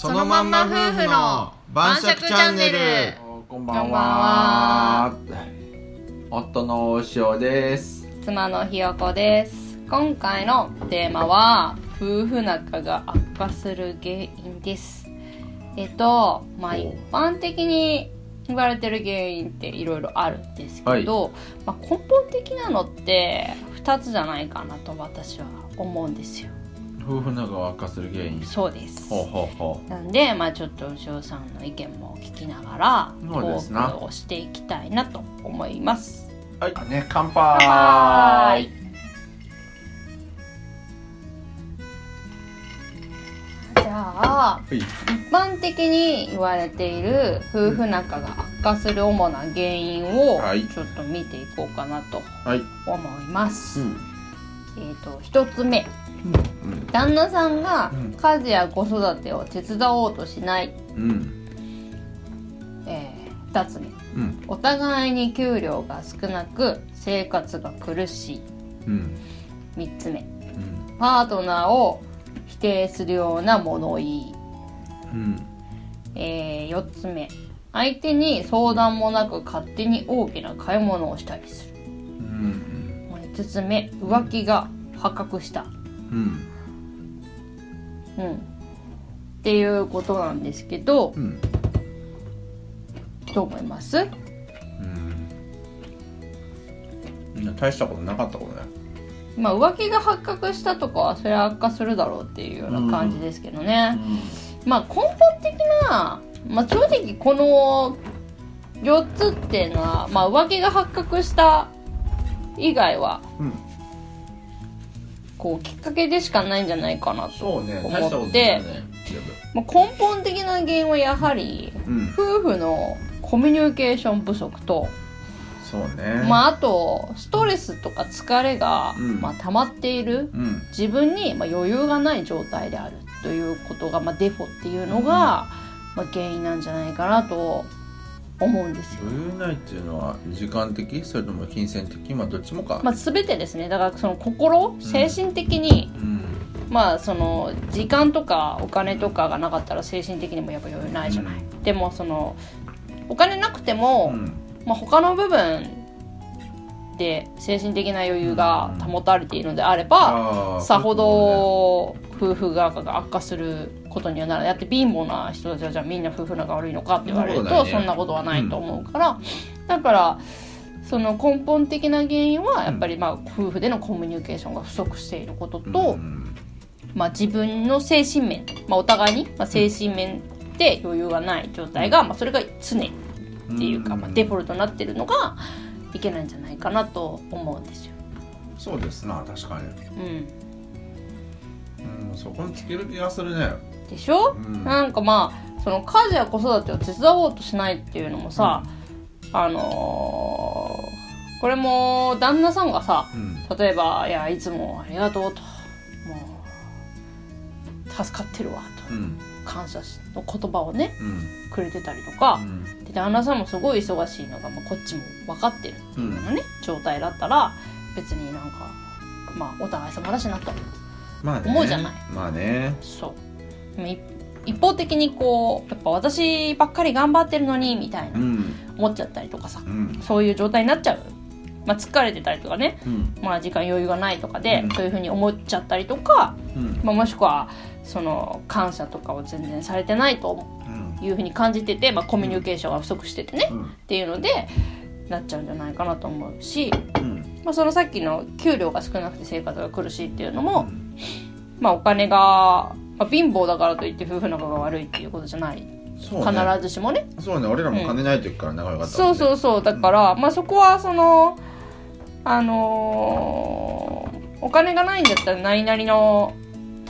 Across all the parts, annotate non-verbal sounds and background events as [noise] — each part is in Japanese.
そのまんま夫婦の晩酌チャンネル。こんばんは。夫のお塩です。妻のひよこです。今回のテーマは夫婦仲が悪化する原因です。えっとまあ一般的に言われてる原因っていろいろあるんですけど、はい、まあ、根本的なのって2つじゃないかなと私は思うんですよ夫婦仲が悪化する原因。そうです。ほうほうほう。なんでまあちょっと牛尾さんの意見も聞きながらトークをしていきたいなと思います。はい。ね乾杯。じゃあ、一般的に言われている夫婦仲が悪化する主な原因をちょっと見ていこうかなと思います。はいうん、えっ、ー、と一つ目、うん、旦那さんが家事や子育てを手伝おうとしない。うん、えー、2つ目、うん、お互いに給料が少なく生活が苦しい。うん、3つ目、パートナーを否定するような物言い、うん。えー、4つ目。相手に相談もなく勝手に大きな買い物をしたりする、うん、5つ目。浮気が発覚した、うん。うん、っていうことなんですけど、うん、どう思います？うん。大したことなかったことね。まあ、浮気が発覚したとかはそれは悪化するだろうっていうような感じですけどね、まあ根本的な、まあ、正直この4つっていうのは、まあ、浮気が発覚した以外は、うん、こうきっかけでしかないんじゃないかなと思って、ねまあ、根本的な原因はやはり、夫婦のコミュニケーション不足と、そうね。まあ、あとストレスとか疲れが、うん、まあ、溜まっている、うん、自分に、まあ、余裕がない状態であるということが、まあ、デフォっていうのが、うん、まあ、原因なんじゃないかなと思うんですよ。余裕ないっていうのは時間的？それとも金銭的？まあどっちもか、まあ、全てですね。だからその心精神的に、まあその時間とかお金とかがなかったら精神的にもやっぱ余裕ないじゃない、でもそのお金なくても、まあ、他の部分で精神的な余裕が保たれているのであれば、さほど夫婦側が悪化することにはならないだって貧乏な人たちはじゃあみんな夫婦仲悪いのかって言われるとそんなことはないと思うから、だからその根本的な原因はやっぱりまあ夫婦でのコミュニケーションが不足していることと、まあ、自分の精神面、まあ、お互いに、まあ、精神面で余裕がない状態が、まあ、それが常っていうか、まあ、デフォルトになってるのがいけないんじゃないかなと思うんですよ。そうですな確かに。うん。うん、そこにつける気がするね。でしょ、うん、なんかまあその家事や子育てを手伝おうとしないっていうのもさ、うん、あのー、これも旦那さんがさ、うん、例えば「いやいつもありがとう」と「もう助かってるわ」と、感謝の言葉をね、くれてたりとか、で旦那さんもすごい忙しいのが、まあ、こっちも分かってるっていうようなね、うん、状態だったら別になんかまあお互い様だしなと思うじゃない。まあね。そう。一方的にこうやっぱ私ばっかり頑張ってるのにみたいな、思っちゃったりとかさ、うん、そういう状態になっちゃう、まあ、疲れてたりとかね、うん、まあ、時間余裕がないとかで、そういうふうに思っちゃったりとか、まあ、もしくはその感謝とかを全然されてないというふうに感じてて、まあ、コミュニケーションが不足しててね、うん、っていうのでなっちゃうんじゃないかなと思うし、うん、まあ、そのさっきの給料が少なくて生活が苦しいっていうのも、うん、まあ、お金が、まあ、貧乏だからといって夫婦仲が悪いっていうことじゃない。ね、必ずしもね。そうね。俺らも金ない時から仲良かった、ね、そうそうそう。だから、まあそこはそのあのー、お金がないんだったら何々の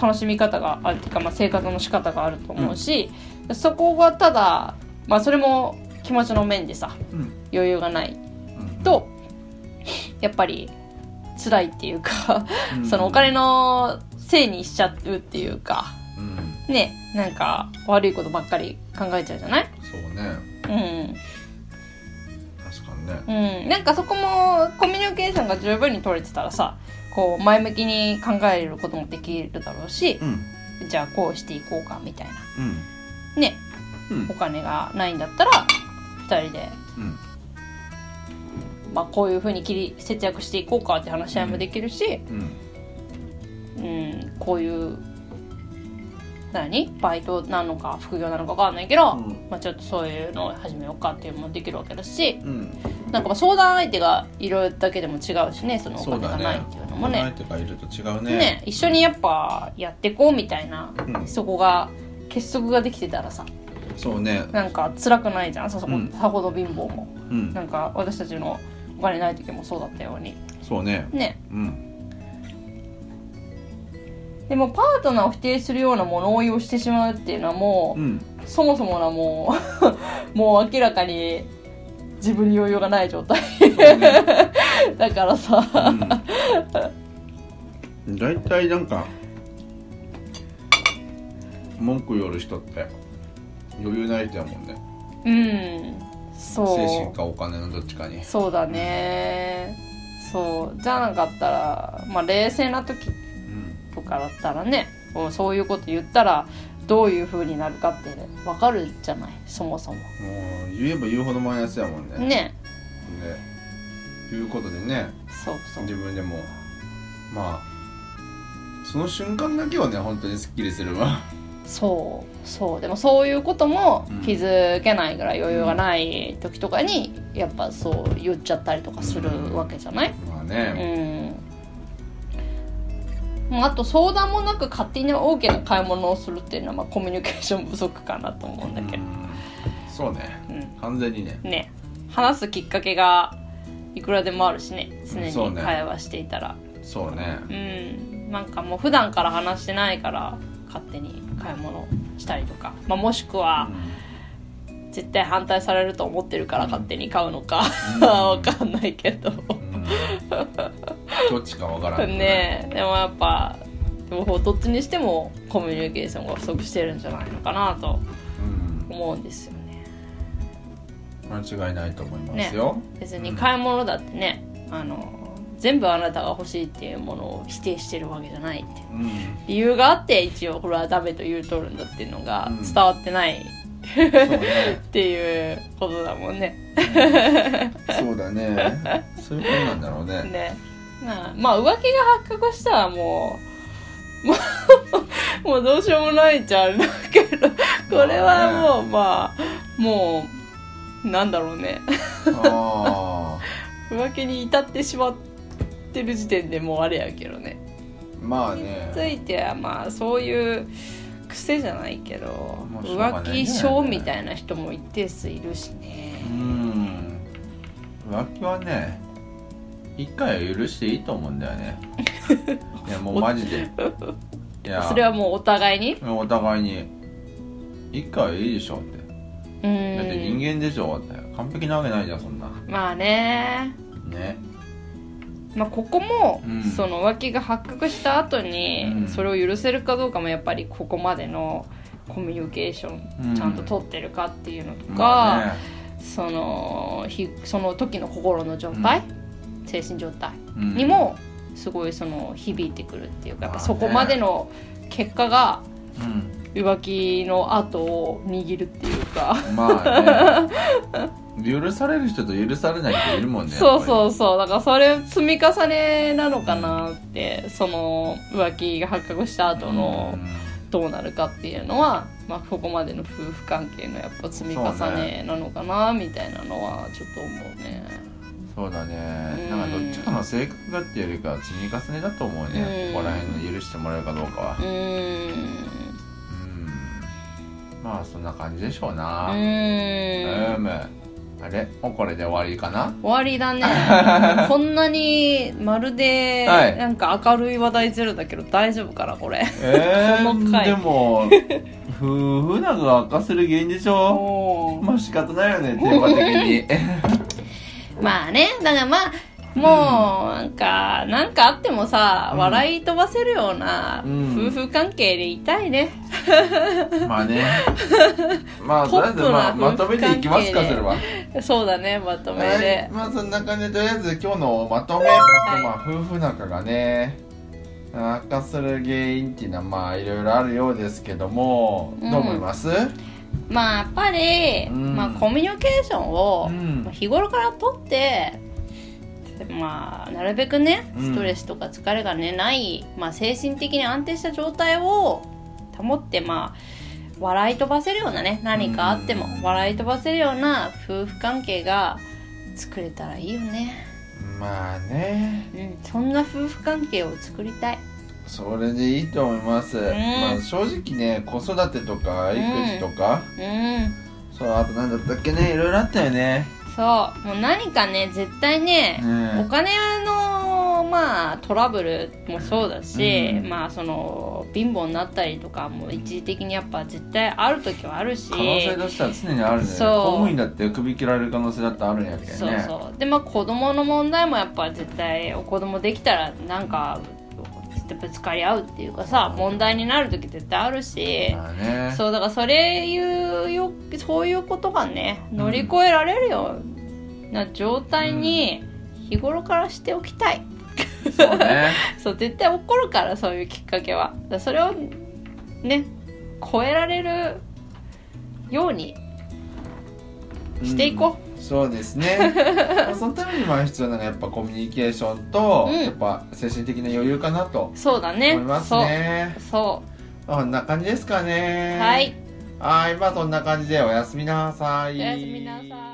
楽しみ方があるっていうか、まあ、生活の仕方があると思うし、そこがただ、まあ、それも気持ちの面でさ、うん、余裕がないと、やっぱり辛いっていうか [laughs] そのお金のせいにしちゃうっていうか、うん、ねなんか悪いことばっかり考えちゃうじゃない？そうね。うん。確かにね。うん。なんかそこもコミュニケーションが十分に取れてたらさこう前向きに考えることもできるだろうし、うん、じゃあこうしていこうかみたいな、うん。ね、うん、お金がないんだったら2人で、うん、まあ、こういうふうに切り節約していこうかって話し合いもできるし、うん、うん、こういう何？バイトなのか副業なのか分かんないけど、うん、まあ、ちょっとそういうのを始めようかっていうのもできるわけだし、うん、なんかまあ相談相手がいるだけでも違うしねそのお金がないっていうのもね。相手がいると違うね。ね一緒にやっぱやっていこうみたいな、うん、そこが結束ができてたらさそうね。なんか辛くないじゃんそこ、さほど貧乏も、うん、なんか私たちのお金ない時もそうだったように。そうね。ね。うんでもパートナーを否定するような物言いをしてしまうっていうのはもう、うん、そもそもなもう [laughs] もう明らかに自分に余裕がない状態。[laughs] だからさ、うん、大体なんか文句言る人って余裕ない人やもんね。うん。そう。精神かお金のどっちかに。そうだね。そう。じゃなかったらまあ冷静な時とかだったらね、うん、そういうこと言ったらどういうふうになるかって分かるじゃないそもそも。もう言えば言うほどマイナスやもんね。ね。ね。いうことでね。そうそう。自分でも。まあその瞬間だけはね本当にすっきりするわ。そうそう。でもそういうことも気づけないぐらい余裕がない時とかにやっぱそう言っちゃったりとかするわけじゃない、うん、まあね。うんあと相談もなく勝手に大きな買い物をするっていうのはまあコミュニケーション不足かなと思うんだけど、うそうね、うん、完全にね。ね。話すきっかけがいくらでもあるしね。常に会話していたら。そうね。うん。なんかもう普段から話してないから勝手に買い物したりとか、まあ、もしくは、うん、絶対反対されると思ってるから勝手に買うのか、うん、[laughs] わかんないけど、うん、どっちかわからんね。ねでもやっぱ両方どっちにしてもコミュニケーションが不足してるんじゃないのかなと思うんですよね、間違いないと思いますよ、ね、別に買い物だってね、あの全部あなたが欲しいっていうものを否定してるわけじゃないって、うん、理由があって一応これはダメと言うとるんだっていうのが伝わってない、うんね、[laughs] っていうことだもんね、うん、そうだね。そういうことなんだろうね。[laughs] ねまあ浮気が発覚したらもうもうどうしようもないじゃん。だけどこれはもうまあもうなんだろうね。[laughs] 浮気に至ってしまってる時点でもうあれやけどね。まあね。ついてはまあそういう癖じゃないけど、浮気症みたいな人も一定数いるしね。うん。浮気はね一回は許していいと思うんだよね。[laughs] いやもうマジで。いや。それはもうお互いに？お互いに。一回はいいでしょって。だって人間でしょって。完璧なわけないじゃんそんな。まあね。ね。まあ、ここも、うん、その浮気が発覚した後に、それを許せるかどうかもやっぱりここまでのコミュニケーションちゃんと取ってるかっていうのとか、まあね、そのひその時の心の状態、精神状態にもすごいその響いてくるっていうか、やっぱそこまでの結果が、浮気の後を握るっていうか。まあね。許される人と許されない人いるもんねそうそうそう。だからそれ積み重ねなのかなって、うん、その浮気が発覚した後のどうなるかっていうのは、まあ、ここまでの夫婦関係のやっぱ積み重ねなのかな、みたいなのはちょっと思うねそうだね、うん、なんかどっちかの性格がっていうよりか積み重ねだと思うね、うん、ここら辺の許してもらえるかどうかは。うん。まあそんな感じでしょうな。うん。あれ？もうこれで終わりかな？終わりだね。[laughs] こんなにまるでなんか明るい話題ゼロだけど大丈夫かなこれ。えー、[laughs] でも夫婦仲が明かせる原因でしょまあ仕方ないよねテーマ的に [laughs] まあねだからまあもうなんか、なんかあってもさ、笑い飛ばせるような夫婦関係でいたいね。[laughs] まあね。まあ、[laughs] とりあえず、まあ、まとめていきますか、それは。そうだね、まとめで。まあ、そんな感じで、とりあえず今日のまとめ。はい、まあ、夫婦仲がね、悪化する原因っていうのは、まあ、いろいろあるようですけども、どう思います、まあやっぱり、うん、まあ、コミュニケーションを日頃からとってまあなるべくねストレスとか疲れがねない、まあ、精神的に安定した状態を保ってまあ笑い飛ばせるようなね何かあっても笑い飛ばせるような夫婦関係が作れたらいいよね。まあね。うん。そんな夫婦関係を作りたいそれでいいと思います、うん、まあ正直ね子育てとか育児とか、うん、うん、そうあと何だったっけねいろいろあったよね。そう。もう何かね絶対ね、お金のまあトラブルもそうだし、うん、まあその貧乏になったりとかも一時的にやっぱ絶対ある時はあるし。可能性としては常にあるね。そう。公務員だって首切られる可能性だってあるんやけどね。そうそう。でまあ子供の問題もやっぱ絶対お子供できたらなんかぶつかり合うっていうかさ問題になる時絶対あるし、そうだからそれいうよそういうことがね乗り越えられるような状態に日頃からしておきたい。うん、そうね。[laughs] そう絶対起こるからそういうきっかけは。それをね超えられるようにしていこう、うんそうですね。[laughs] そのためにまあ必要なのはやっぱコミュニケーションと、うん、やっぱ精神的な余裕かなとそうだね。思いますね。そう。こんな感じですかね。はい。はい。まあそんな感じでおやすみなさい。おやすみなさい